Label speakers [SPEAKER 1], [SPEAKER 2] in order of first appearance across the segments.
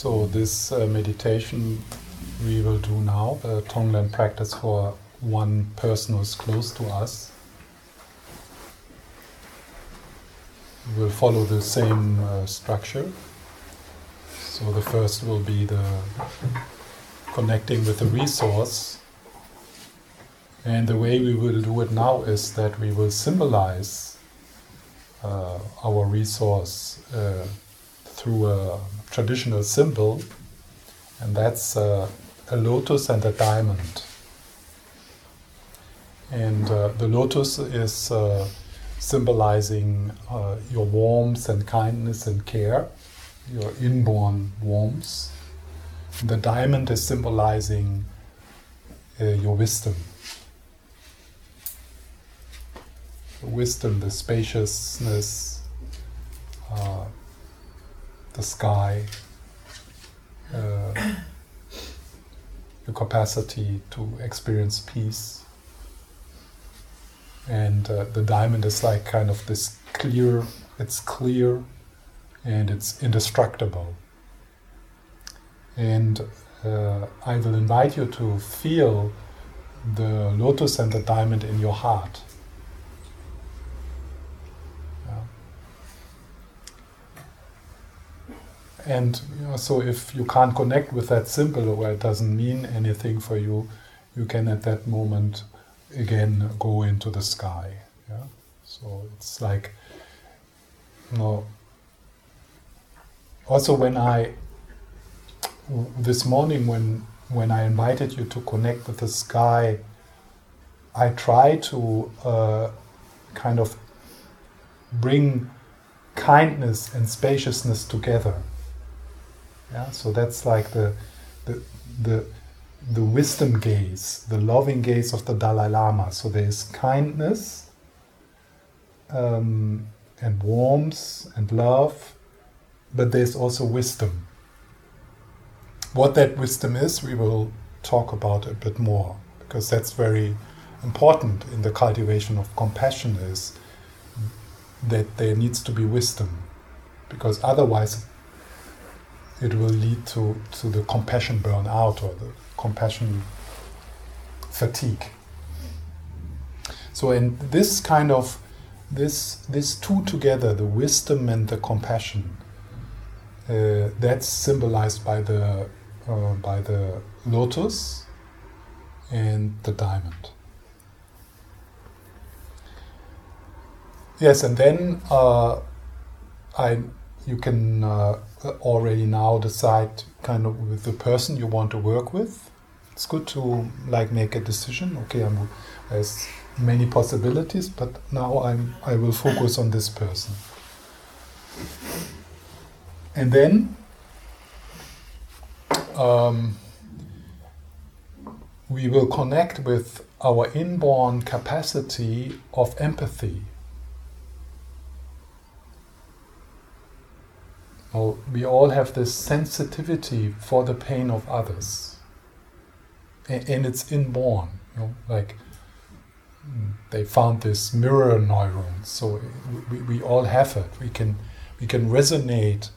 [SPEAKER 1] So this uh, meditation we will do now, the Tonglen practice for one person who's close to us. Will follow the same uh, structure. So the first will be the connecting with the resource. And the way we will do it now is that we will symbolize uh, our resource uh, through a traditional symbol, and that's uh, a lotus and a diamond. And uh, the lotus is uh, symbolizing uh, your warmth and kindness and care, your inborn warmth. The diamond is symbolizing uh, your wisdom. The wisdom, the spaciousness, uh, the sky, uh, your capacity to experience peace. And uh, the diamond is like kind of this clear, it's clear and it's indestructible. And uh, I will invite you to feel the lotus and the diamond in your heart. And you know, so if you can't connect with that symbol or it doesn't mean anything for you, you can at that moment again go into the sky. Yeah? So it's like, you know, also when I, this morning when, when I invited you to connect with the sky, I try to uh, kind of bring kindness and spaciousness together. Yeah, so that's like the, the, the, the wisdom gaze, the loving gaze of the Dalai Lama. So there's kindness um, and warmth and love, but there's also wisdom. What that wisdom is, we will talk about a bit more because that's very important in the cultivation of compassion is that there needs to be wisdom because otherwise it will lead to, to the compassion burnout or the compassion fatigue. So in this kind of this this two together, the wisdom and the compassion, uh, that's symbolized by the uh, by the lotus and the diamond. Yes, and then uh, I you can uh, already now decide kind of with the person you want to work with. It's good to like make a decision. Okay, I'm, there's many possibilities, but now I'm I will focus on this person. And then um, we will connect with our inborn capacity of empathy Well, we all have this sensitivity for the pain of others, and, and it's inborn. You know, like mm, they found this mirror neuron, so we, we all have it. We can we can resonate,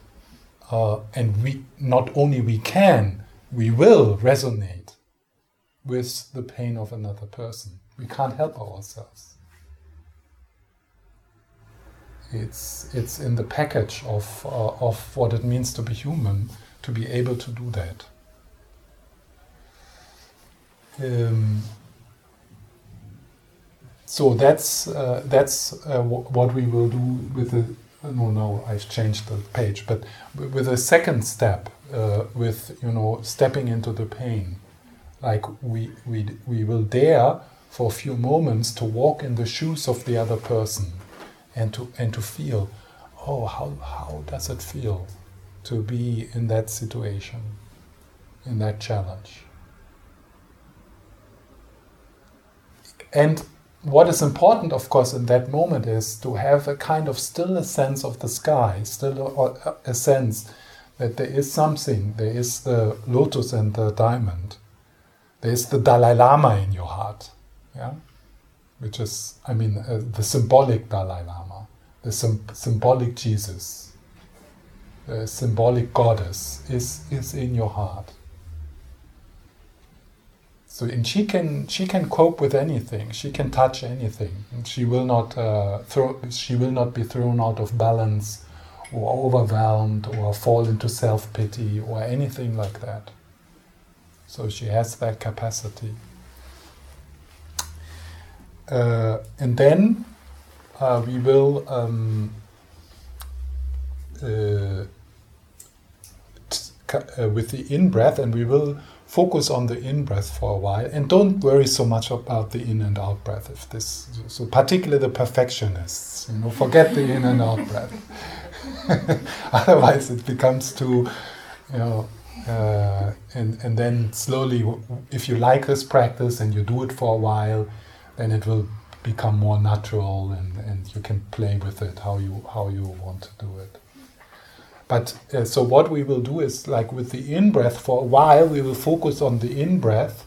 [SPEAKER 1] uh, and we not only we can, we will resonate with the pain of another person. We can't help ourselves it's it's in the package of uh, of what it means to be human to be able to do that. Um, so that's uh, that's uh, what we will do with the no no I've changed the page but with a second step uh, with you know stepping into the pain like we we we will dare for a few moments to walk in the shoes of the other person and to and to feel, oh, how how does it feel to be in that situation, in that challenge? And what is important, of course, in that moment is to have a kind of still a sense of the sky, still a, a sense that there is something, there is the lotus and the diamond, there is the Dalai Lama in your heart, yeah, which is, I mean, uh, the symbolic Dalai Lama the symbolic Jesus. the symbolic goddess, is, is in your heart. So, and she can she can cope with anything. She can touch anything. And she will not uh, throw. She will not be thrown out of balance, or overwhelmed, or fall into self pity, or anything like that. So she has that capacity. Uh, and then uh, we will um, uh, uh, with the in breath, and we will focus on the in breath for a while, and don't worry so much about the in and out breath. If this, so particularly the perfectionists, you know, forget the in and out breath. Otherwise, it becomes too, you know. Uh, and and then slowly, if you like this practice and you do it for a while, then it will become more natural, and, and you can play with it how you how you want to do it. But uh, so what we will do is like with the in breath for a while, we will focus on the in breath,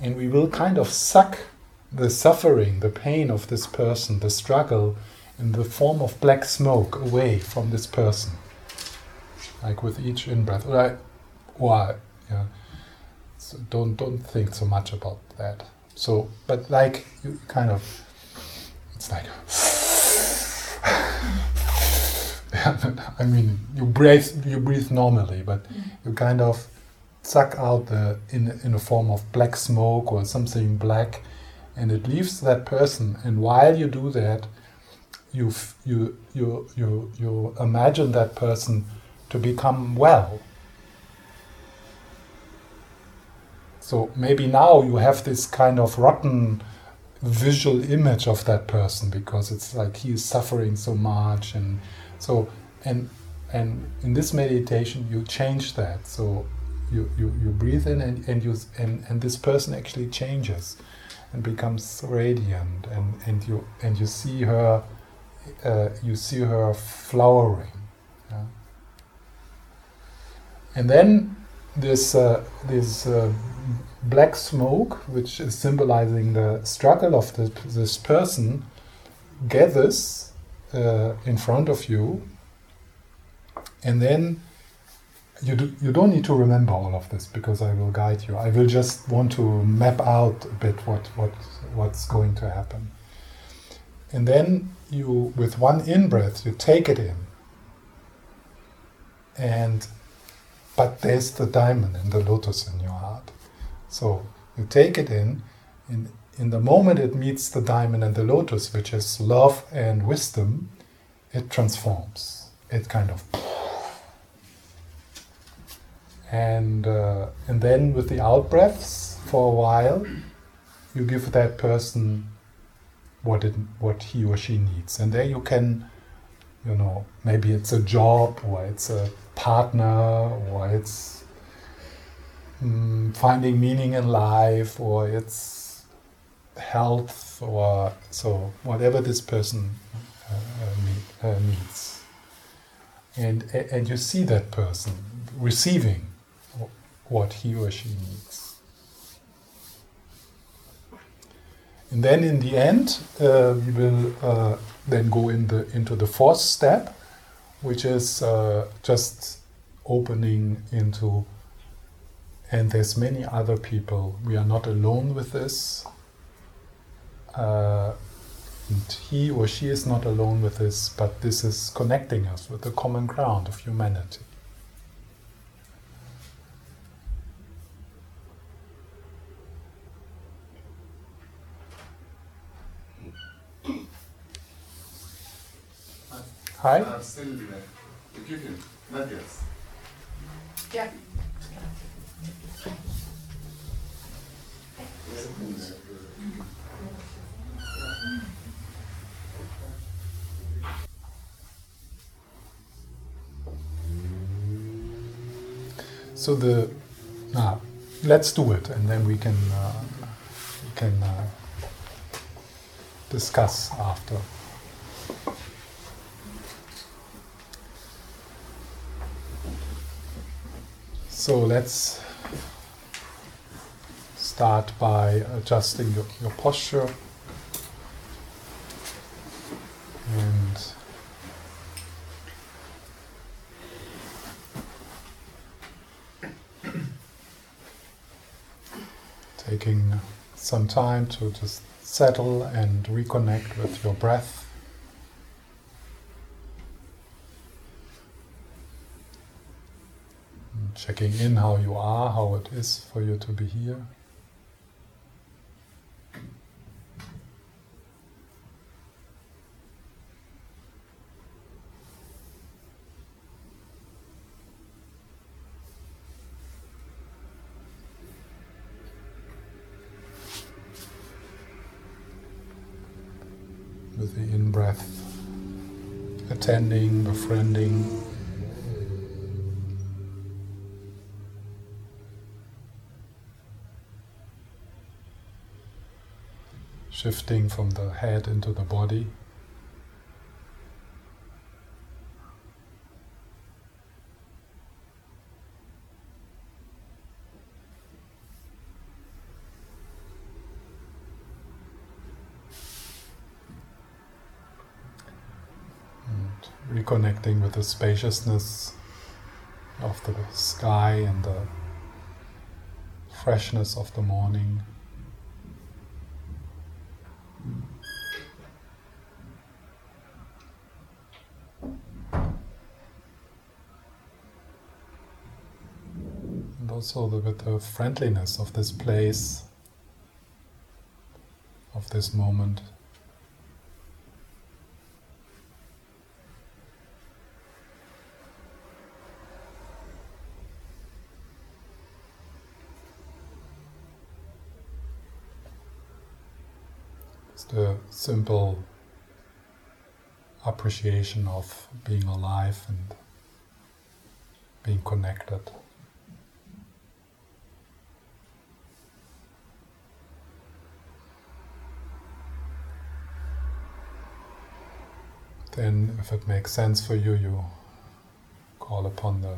[SPEAKER 1] and we will kind of suck the suffering, the pain of this person, the struggle, in the form of black smoke away from this person. Like with each in breath, or, yeah. So don't don't think so much about that. So, but like you kind of, it's like. I mean, you breathe you breathe normally, but mm. you kind of suck out the in in a form of black smoke or something black, and it leaves that person. And while you do that, you you you you you imagine that person to become well. So maybe now you have this kind of rotten visual image of that person because it's like he is suffering so much and so and and in this meditation you change that. So you, you, you breathe in and, and you and, and this person actually changes and becomes radiant and, and you and you see her uh, you see her flowering. Yeah? And then this uh, this uh, black smoke, which is symbolizing the struggle of the, this person, gathers uh, in front of you, and then you do, you don't need to remember all of this because I will guide you. I will just want to map out a bit what what what's going to happen, and then you with one in breath you take it in, and but there's the diamond and the lotus in your so you take it in, in in the moment it meets the diamond and the lotus, which is love and wisdom, it transforms. It kind of. And, uh, and then with the out breaths for a while, you give that person what, it, what he or she needs. And there you can, you know, maybe it's a job or it's a partner or it's mm, finding meaning in life or it's health or so whatever this person uh, uh, uh, needs. And and you see that person receiving what he or she needs. And then in the end uh, we will uh, then go in the into the fourth step which is uh, just opening into and there's many other people we are not alone with this uh, and he or she is not alone with this, but this is connecting us with the common ground of humanity. Hi.
[SPEAKER 2] I'm still uh, the not yes. Yeah.
[SPEAKER 1] So the ah, let's do it, and then we can uh, we can uh, discuss after. So let's start by adjusting your, your posture and taking some time to just settle and reconnect with your breath. Checking in how you are, how it is for you to be here. Shifting from the head into the body. And reconnecting with the spaciousness of the sky and the freshness of the morning. Also the, with the friendliness of this place, of this moment. It's the simple appreciation of being alive and being connected. Then, if it makes sense for you, you call upon the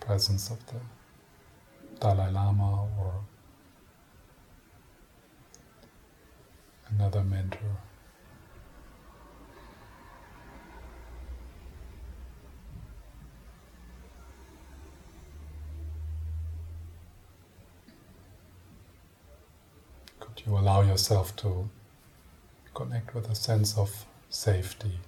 [SPEAKER 1] presence of the Dalai Lama or another mentor. Could you allow yourself to connect with a sense of safety?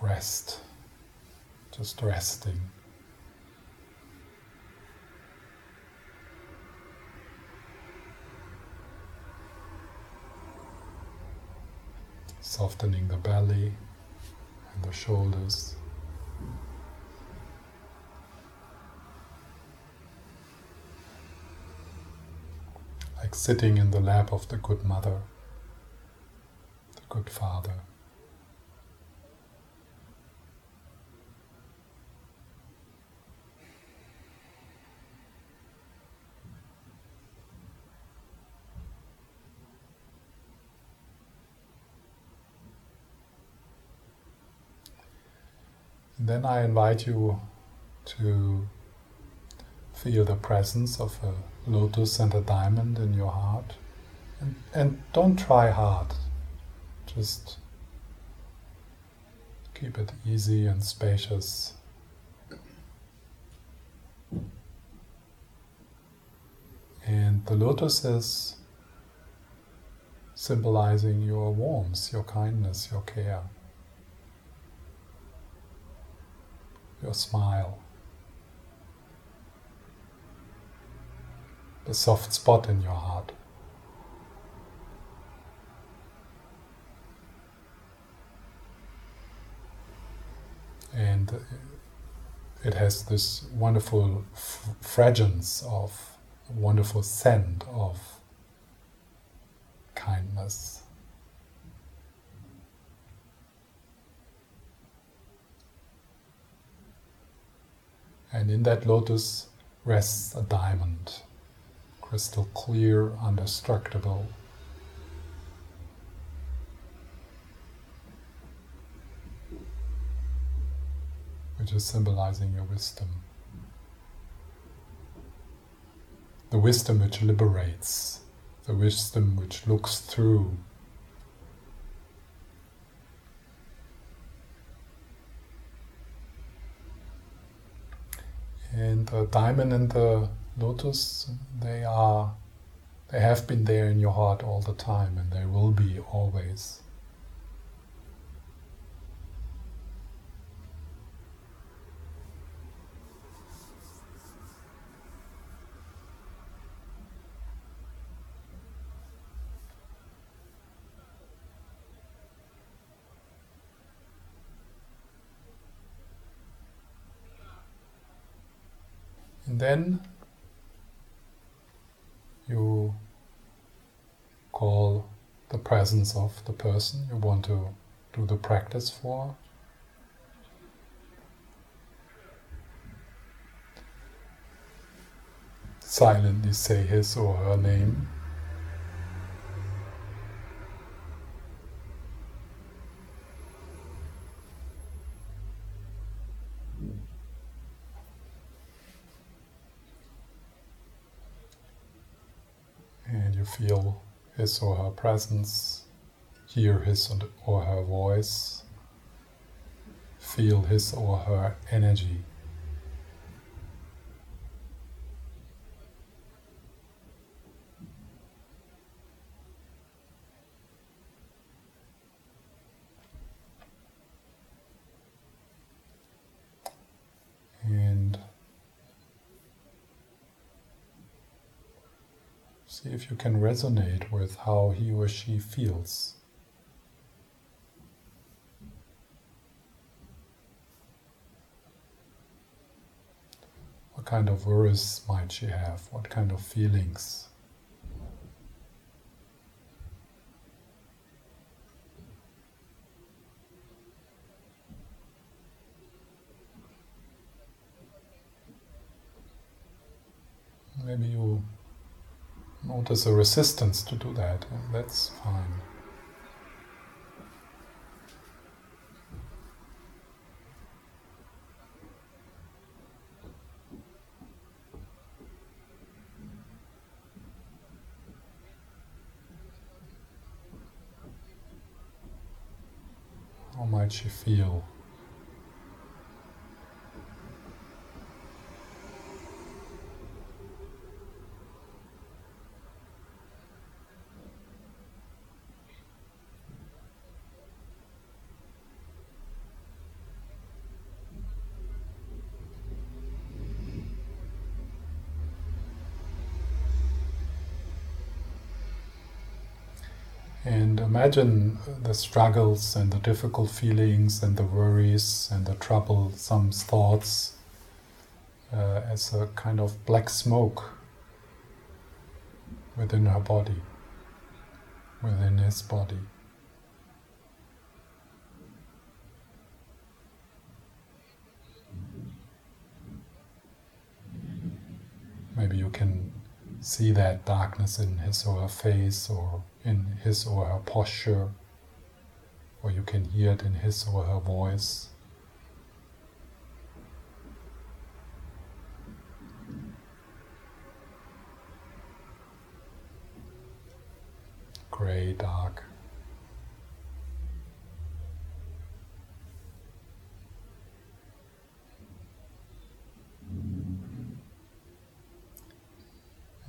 [SPEAKER 1] Rest, just resting. Softening the belly and the shoulders. Like sitting in the lap of the good mother, the good father. Then I invite you to feel the presence of a lotus and a diamond in your heart. And, and don't try hard, just keep it easy and spacious. And the lotus is symbolizing your warmth, your kindness, your care. Your smile, the soft spot in your heart. And it has this wonderful fragrance of wonderful scent of kindness. And in that lotus rests a diamond, crystal clear, indestructible. Which is symbolizing your wisdom. The wisdom which liberates, the wisdom which looks through the diamond and the lotus, they are, they have been there in your heart all the time, and they will be always. And then you call the presence of the person you want to do the practice for. Silently say his or her name. feel his or her presence, hear his or her voice, feel his or her energy. See if you can resonate with how he or she feels. What kind of worries might she have? What kind of feelings? Maybe you Notice a resistance to do that, that's fine. How might she feel? And imagine the struggles and the difficult feelings and the worries and the troublesome thoughts uh, as a kind of black smoke within her body, within his body. Maybe you can see that darkness in his or her face or in his or her posture, or you can hear it in his or her voice. Gray, dark.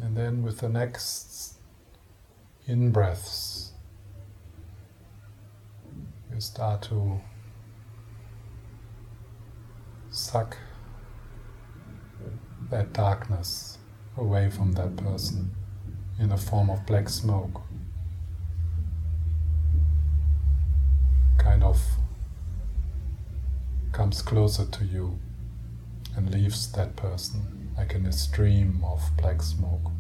[SPEAKER 1] And then with the next in breaths, you start to suck that darkness away from that person in the form of black smoke. Kind of comes closer to you and leaves that person like in a stream of black smoke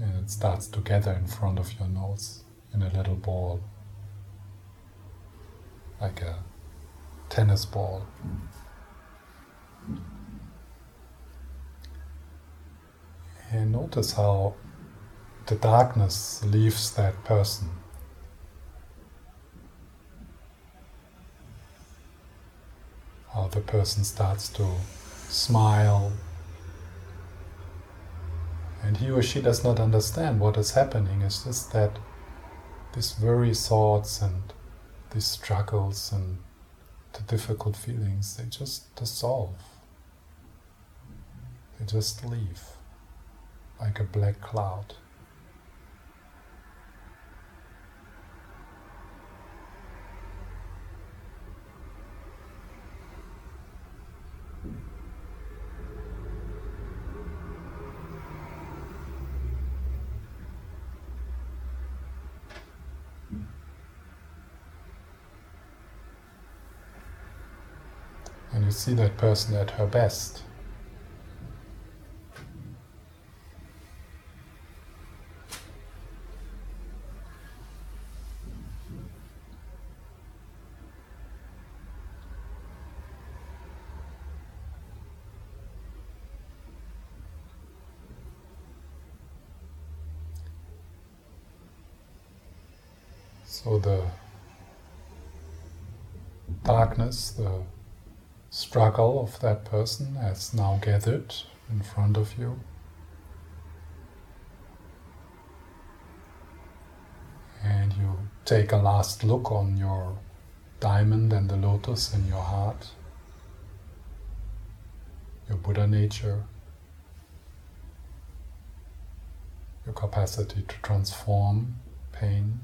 [SPEAKER 1] and it starts to gather in front of your nose in a little ball, like a tennis ball. And notice how the darkness leaves that person. How the person starts to smile and he or she does not understand what is happening. It's just that these very thoughts and these struggles and the difficult feelings, they just dissolve. they just leave like a black cloud. You see that person at her best. So the darkness, the struggle of that person has now gathered in front of you. And you take a last look on your diamond and the lotus in your heart, your Buddha nature, your capacity to transform pain.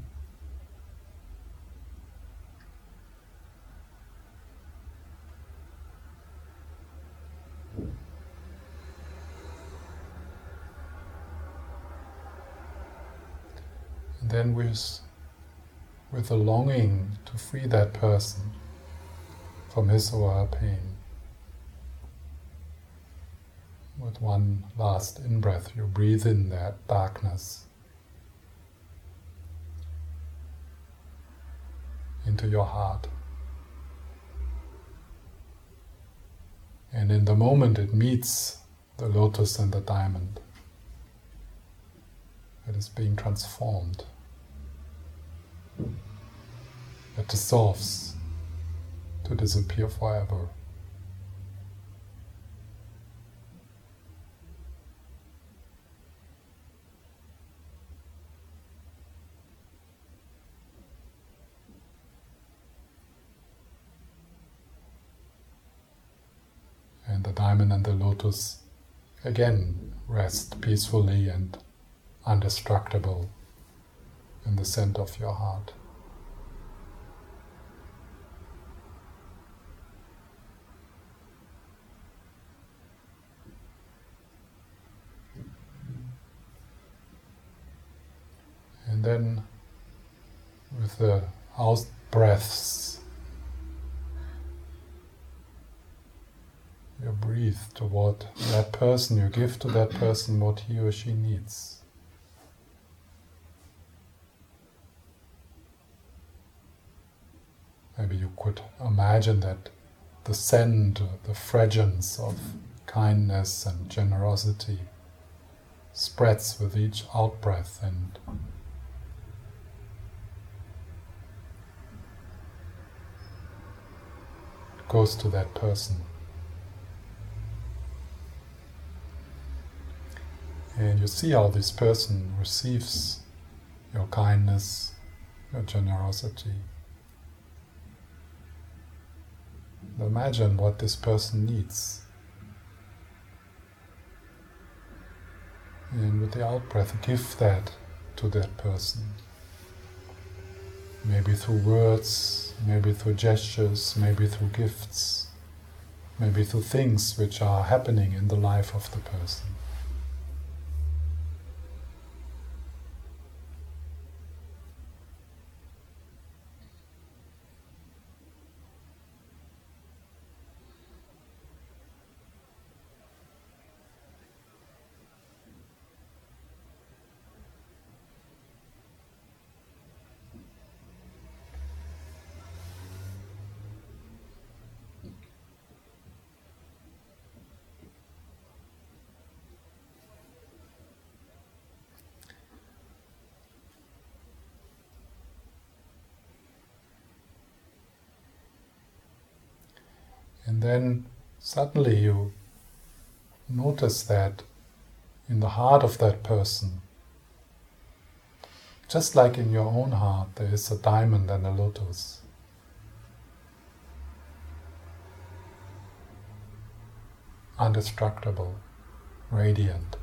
[SPEAKER 1] Then with, with a longing to free that person from his or her pain. With one last in breath, you breathe in that darkness into your heart. And in the moment it meets the lotus and the diamond, it is being transformed. It dissolves to disappear forever. And the diamond and the lotus again rest peacefully and undestructible in the center of your heart. And then with the out breaths, you breathe toward that person, you give to that person what he or she needs. Maybe you could imagine that the scent, the fragrance of kindness and generosity spreads with each out breath and goes to that person. And you see how this person receives your kindness, your generosity. Imagine what this person needs. And with the out breath, give that to that person. Maybe through words, maybe through gestures, maybe through gifts, maybe through things which are happening in the life of the person. And then suddenly you notice that in the heart of that person, just like in your own heart, there is a diamond and a lotus. Indestructible, radiant.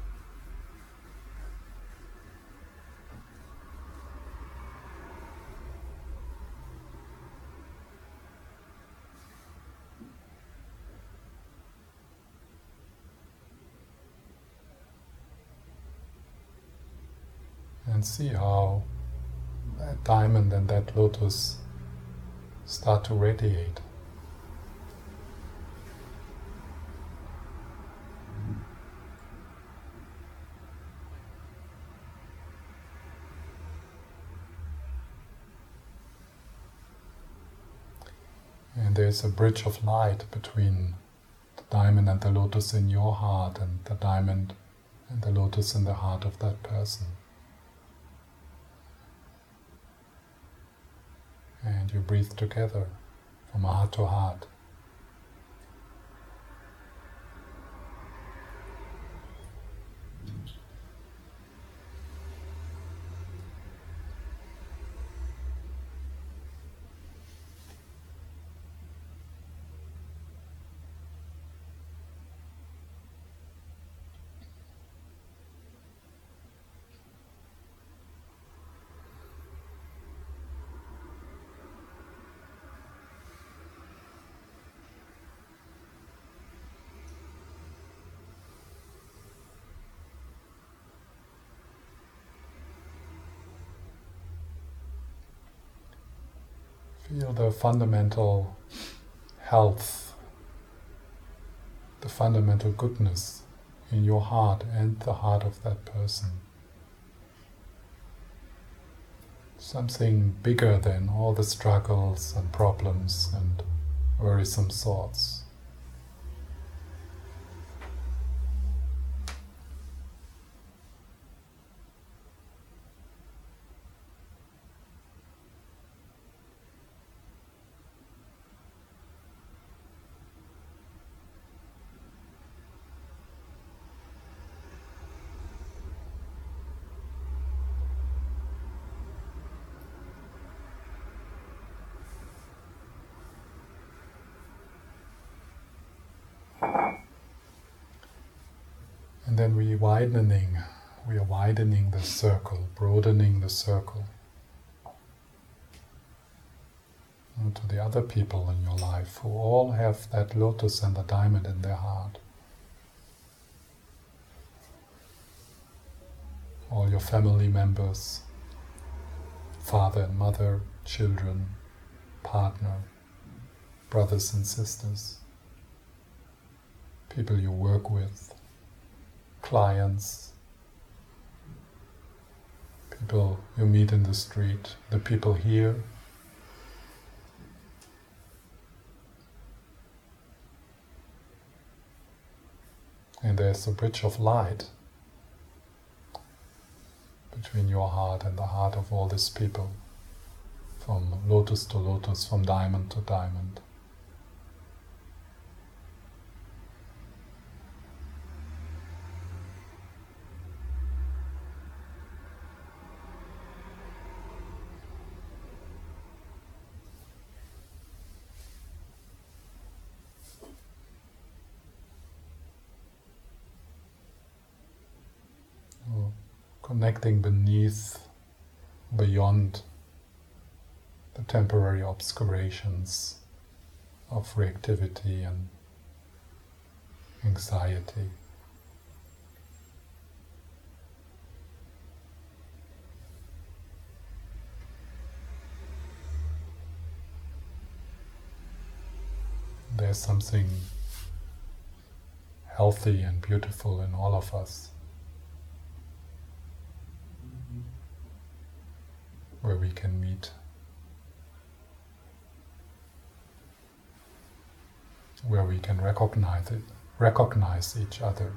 [SPEAKER 1] And see how that diamond and that lotus start to radiate. And there's a bridge of light between the diamond and the lotus in your heart and the diamond and the lotus in the heart of that person. And you breathe together from heart to heart. Feel the fundamental health, the fundamental goodness in your heart and the heart of that person. Something bigger than all the struggles and problems and worrisome thoughts. And then we widening, we are widening the circle, broadening the circle. And to the other people in your life who all have that lotus and the diamond in their heart. All your family members, father and mother, children, partner, brothers and sisters, people you work with clients, people you meet in the street, the people here. And there's a bridge of light between your heart and the heart of all these people, from lotus to lotus, from diamond to diamond. connecting beneath, beyond the temporary obscurations of reactivity and anxiety. There's something healthy and beautiful in all of us. where we can meet. Where we can recognize it, recognize each other.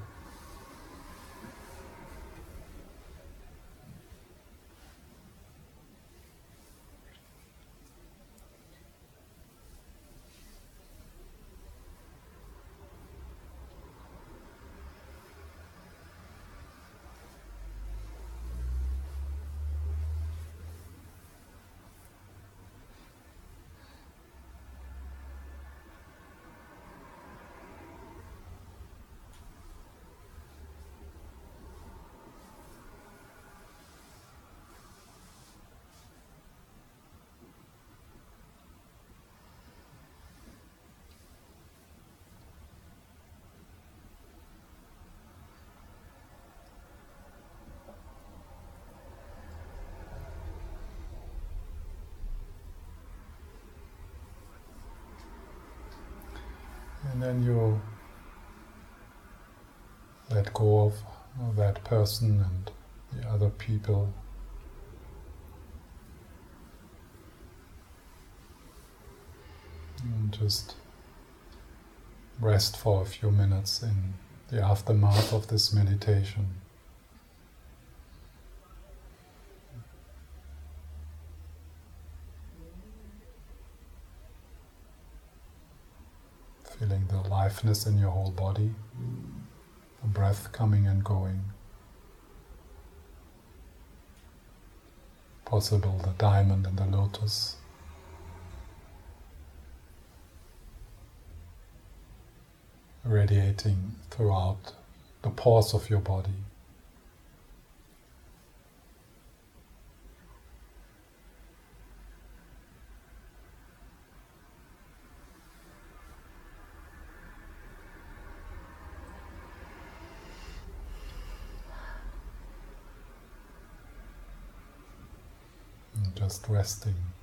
[SPEAKER 1] Let go of that person and the other people. And just rest for a few minutes in the aftermath of this meditation. Feeling the aliveness in your whole body, the breath coming and going. Possible the diamond and the lotus. radiating throughout the pores of your body. And just resting.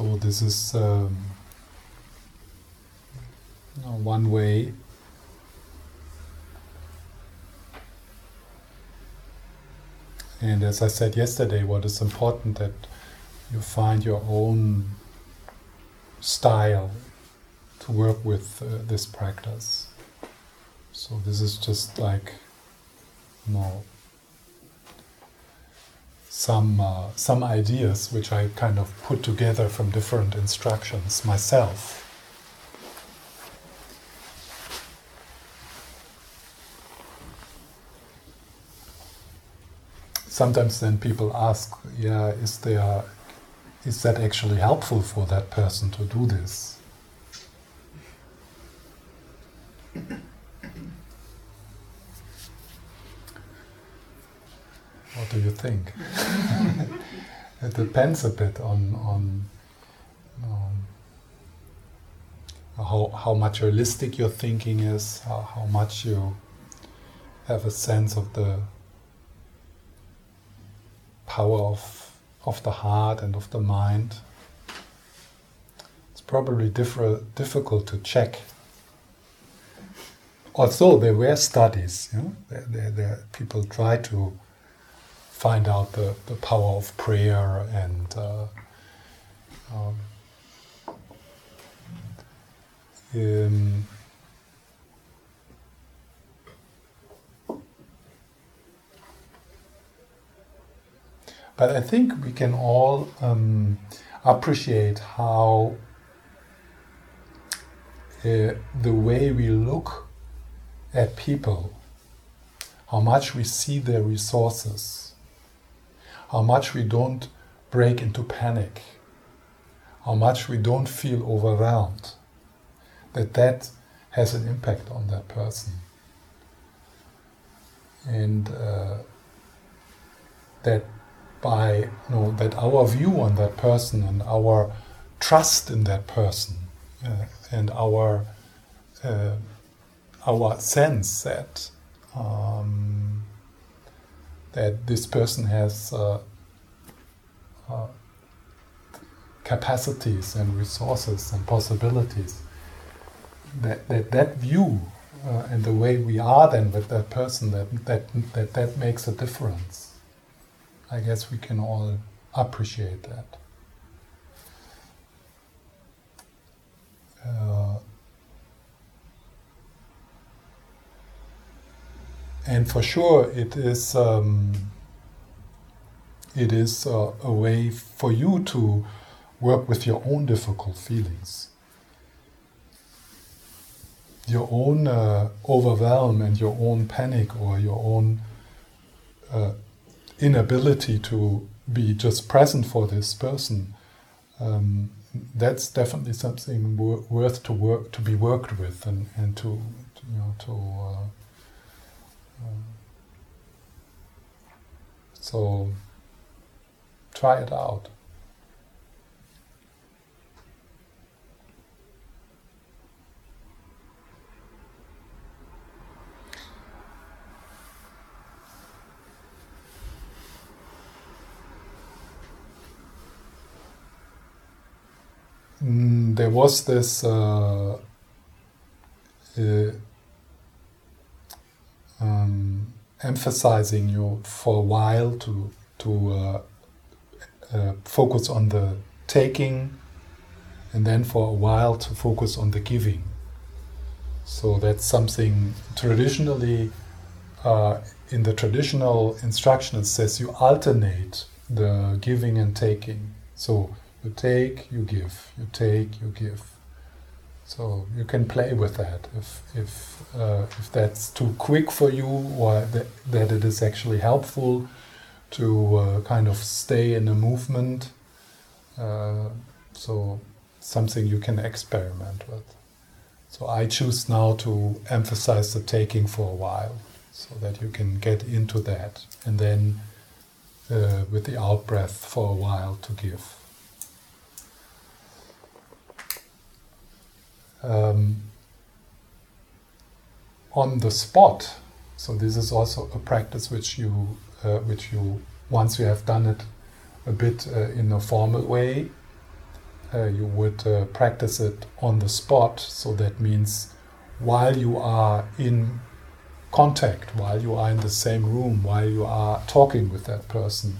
[SPEAKER 1] So this is um, one way And as I said yesterday, what is important that you find your own style to work with uh, this practice. So this is just like, you know, some uh, some ideas which I kind of put together from different instructions myself. Sometimes then people ask, yeah, is there is that actually helpful for that person to do this? What do you think? it depends a bit on on um, how how much realistic your thinking is, how, how much you have a sense of the power of of the heart and of the mind. It's probably difficult to check. Although there were studies, you know, there, there, there people try to find out the, the power of prayer and uh, um, um, but I think we can all um, appreciate how uh, the way we look at people, how much we see their resources, how much we don't break into panic, how much we don't feel overwhelmed, that that has an impact on that person. And uh, that by you know that our view on that person and our trust in that person uh, and our uh, our sense that um, that this person has uh, uh, capacities and resources and possibilities. That that, that view uh, and the way we are then with that person that that that that makes a difference. I guess we can all appreciate that. And for sure, it is um, it is uh, a way for you to work with your own difficult feelings, your own uh, overwhelm and your own panic or your own uh, inability to be just present for this person. Um, that's definitely something wor- worth to work to be worked with and, and to, you know to uh, so try it out. Mm, there was this uh, uh, um, emphasizing you for a while to to uh, uh, focus on the taking, and then for a while to focus on the giving. So that's something traditionally uh, in the traditional instruction it says you alternate the giving and taking. So you take, you give. You take, you give. So you can play with that if if uh, if that's too quick for you, or that, it is actually helpful to uh, kind of stay in a movement. Uh, so something you can experiment with. So I choose now to emphasize the taking for a while, so that you can get into that, and then uh, with the out breath for a while to give. Um, on the spot. So this is also a practice which you, uh, which you, once you have done it a bit uh, in a formal way, uh, you would uh, practice it on the spot. So that means while you are in contact, while you are in the same room, while you are talking with that person,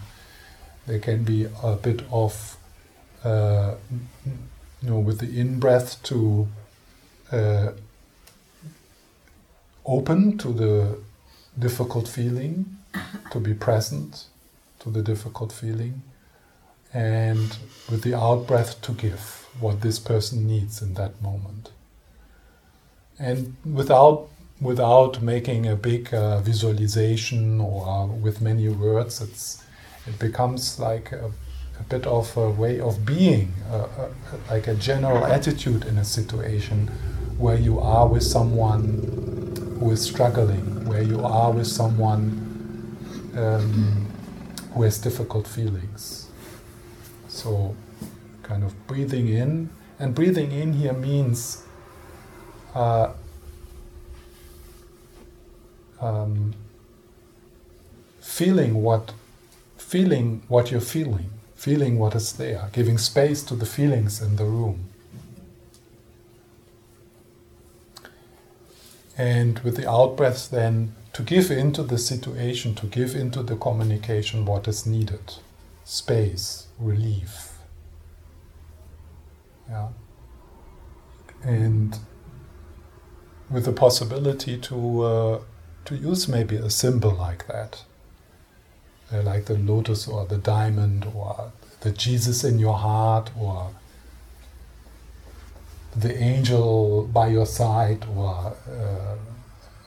[SPEAKER 1] there can be a bit of, uh, you know, with the in breath to uh, open to the difficult feeling, to be present to the difficult feeling, and with the out breath to give what this person needs in that moment. And without without making a big uh, visualization or uh, with many words, it's it becomes like a, a bit of a way of being, uh, like a general attitude in a situation where you are with someone who is struggling, where you are with someone um, who has difficult feelings. So, kind of breathing in, and breathing in here means uh, um, feeling what feeling what you're feeling, feeling what is there, giving space to the feelings in the room. And with the out breath then to give into the situation, to give into the communication what is needed space, relief. Yeah. And with the possibility to, uh, to use maybe a symbol like that. uh, like the lotus or the diamond or the Jesus in your heart or the angel by your side or uh,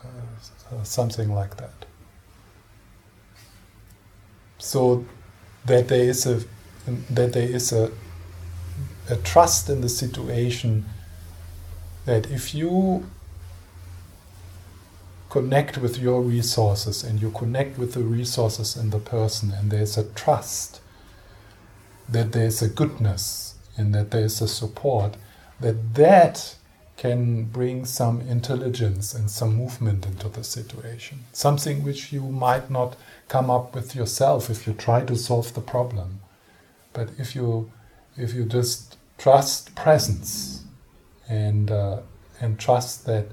[SPEAKER 1] uh, something like that. So that there is a that there is a, a trust in the situation that if you connect with your resources and you connect with the resources in the person and there's a trust that there's a goodness and that there's a support that that can bring some intelligence and some movement into the situation something which you might not come up with yourself if you try to solve the problem but if you if you just trust presence and uh, and trust that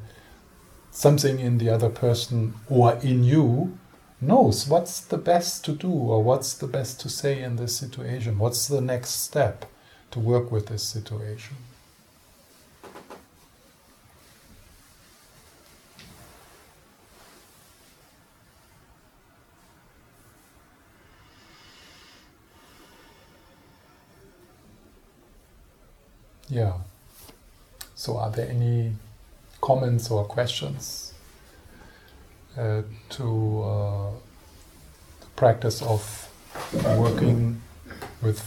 [SPEAKER 1] something in the other person or in you knows what's the best to do or what's the best to say in this situation, what's the next step to work with this situation. Yeah. So, are there any comments or questions uh, to uh, the practice of working with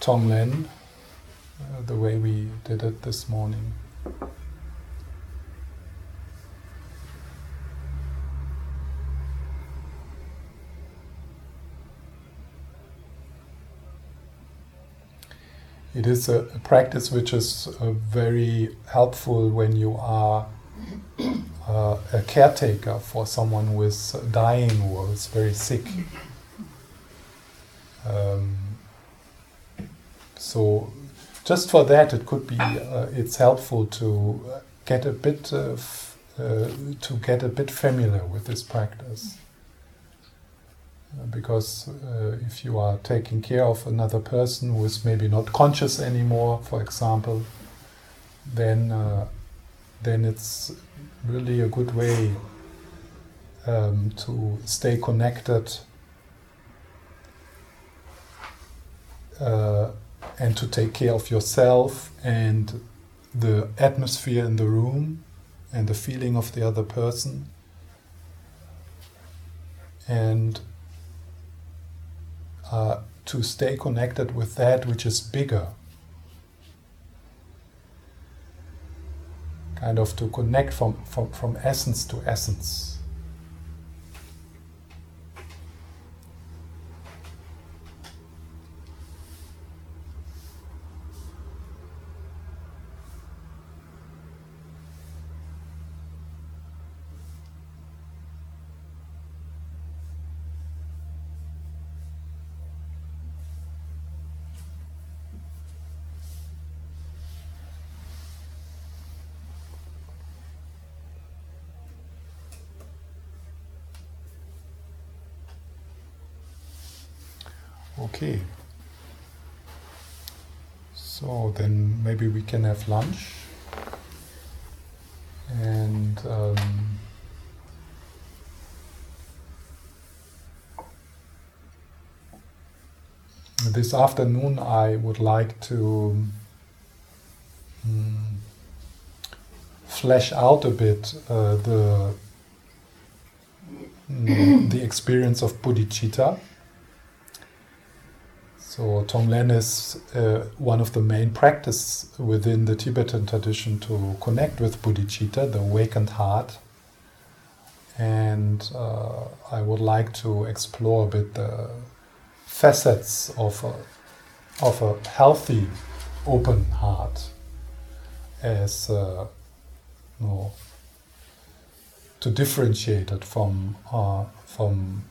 [SPEAKER 1] Tonglen uh, the way we did it this morning? It is a, a practice which is uh, very helpful when you are uh, a caretaker for someone who is dying or is very sick. Um, so, just for that, it could be uh, it's helpful to get a bit uh, to get a bit familiar with this practice because uh, if you are taking care of another person who is maybe not conscious anymore, for example, then uh, then it's really a good way um, to stay connected uh, and to take care of yourself and the atmosphere in the room and the feeling of the other person. And uh, to stay connected with that which is bigger. Kind of to connect from, from, from essence to essence. Okay. So then maybe we can have lunch. And um, this afternoon I would like to um, flesh out a bit uh, the um, the experience of bodhicitta so Tonglen is uh, one of the main practices within the Tibetan tradition to connect with bodhicitta, the awakened heart. And uh, I would like to explore a bit the facets of a, of a healthy, open heart as uh, you know, to differentiate it from, uh, from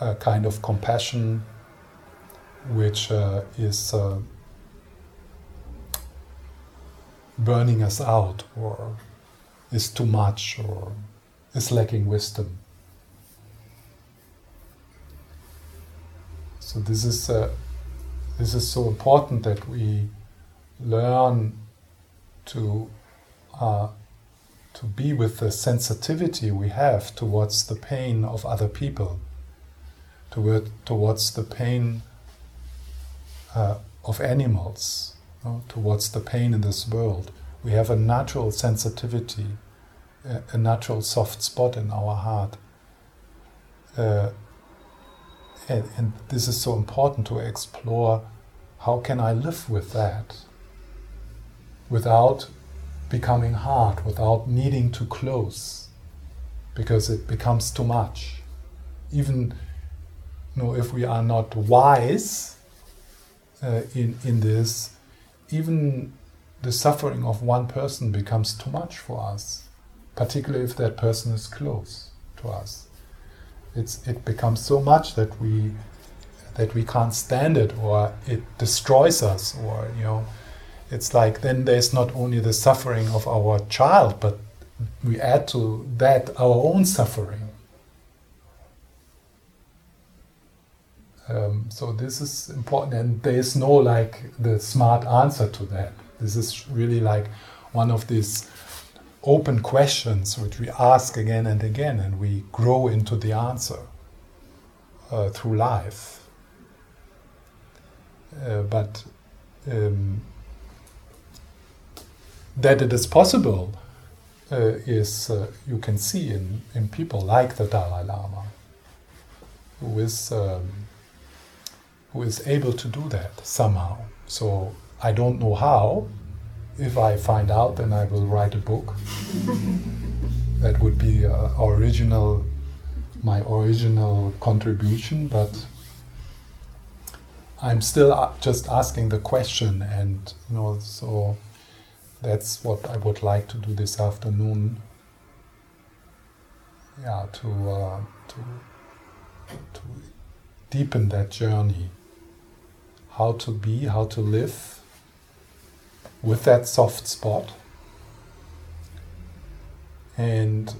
[SPEAKER 1] a kind of compassion which uh, is uh, burning us out or is too much or is lacking wisdom. So this is uh, this is so important that we learn to uh, to be with the sensitivity we have towards the pain of other people, toward, towards the pain uh, of animals, you know, towards the pain in this world. We have a natural sensitivity, a, natural soft spot in our heart. Uh, and, and this is so important to explore how can I live with that without becoming hard, without needing to close, because it becomes too much. Even you know, if we are not wise uh, in, in this, even the suffering of one person becomes too much for us, particularly if that person is close to us. It's, it becomes so much that we that we can't stand it or it destroys us or you know it's like then there's not only the suffering of our child but we add to that our own suffering um, so this is important and there's no like the smart answer to that. This is really like one of these open questions which we ask again and again and we grow into the answer uh, through life. Uh, but um, that it is possible uh, is uh, you can see in, in people like the Dalai Lama, who is um, who is able to do that somehow. So I don't know how. If I find out, then I will write a book. that would be uh, original, my original contribution, but I'm still uh, just asking the question, and you know, so that's what I would like to do this afternoon. Yeah, to uh, to to deepen that journey. How to be, how to live with that soft spot, and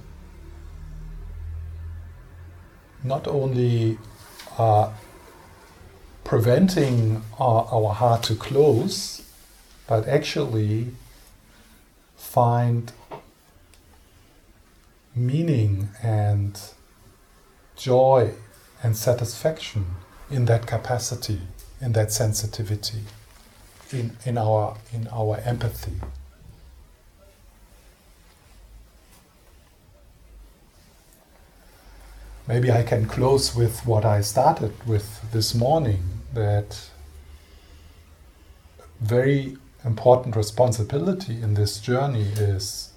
[SPEAKER 1] not only uh, preventing our, our heart to close, but actually find meaning and joy and satisfaction in that capacity, in that sensitivity, in, in, our, in our empathy. Maybe I can close with what I started with this morning that very important responsibility in this journey is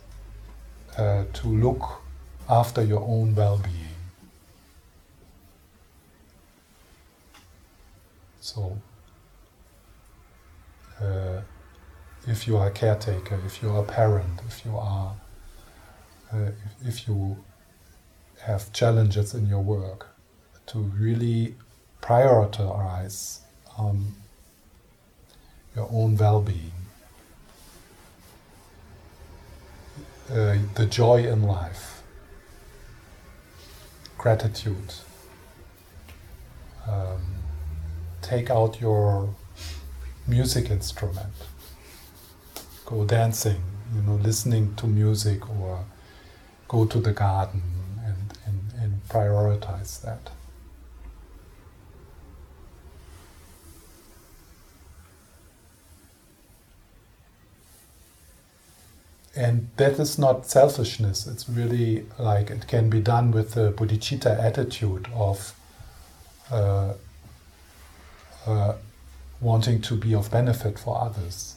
[SPEAKER 1] uh, to look after your own well being. So, uh, if you are a caretaker, if you are a parent, if you are, uh, if, if you have challenges in your work, to really prioritize um, your own well being, uh, the joy in life, gratitude. Um, take out your music instrument, go dancing, you know, listening to music or go to the garden and, and, and prioritize that. and that is not selfishness. It's really like it can be done with the bodhicitta attitude of uh, Uh, wanting to be of benefit for others.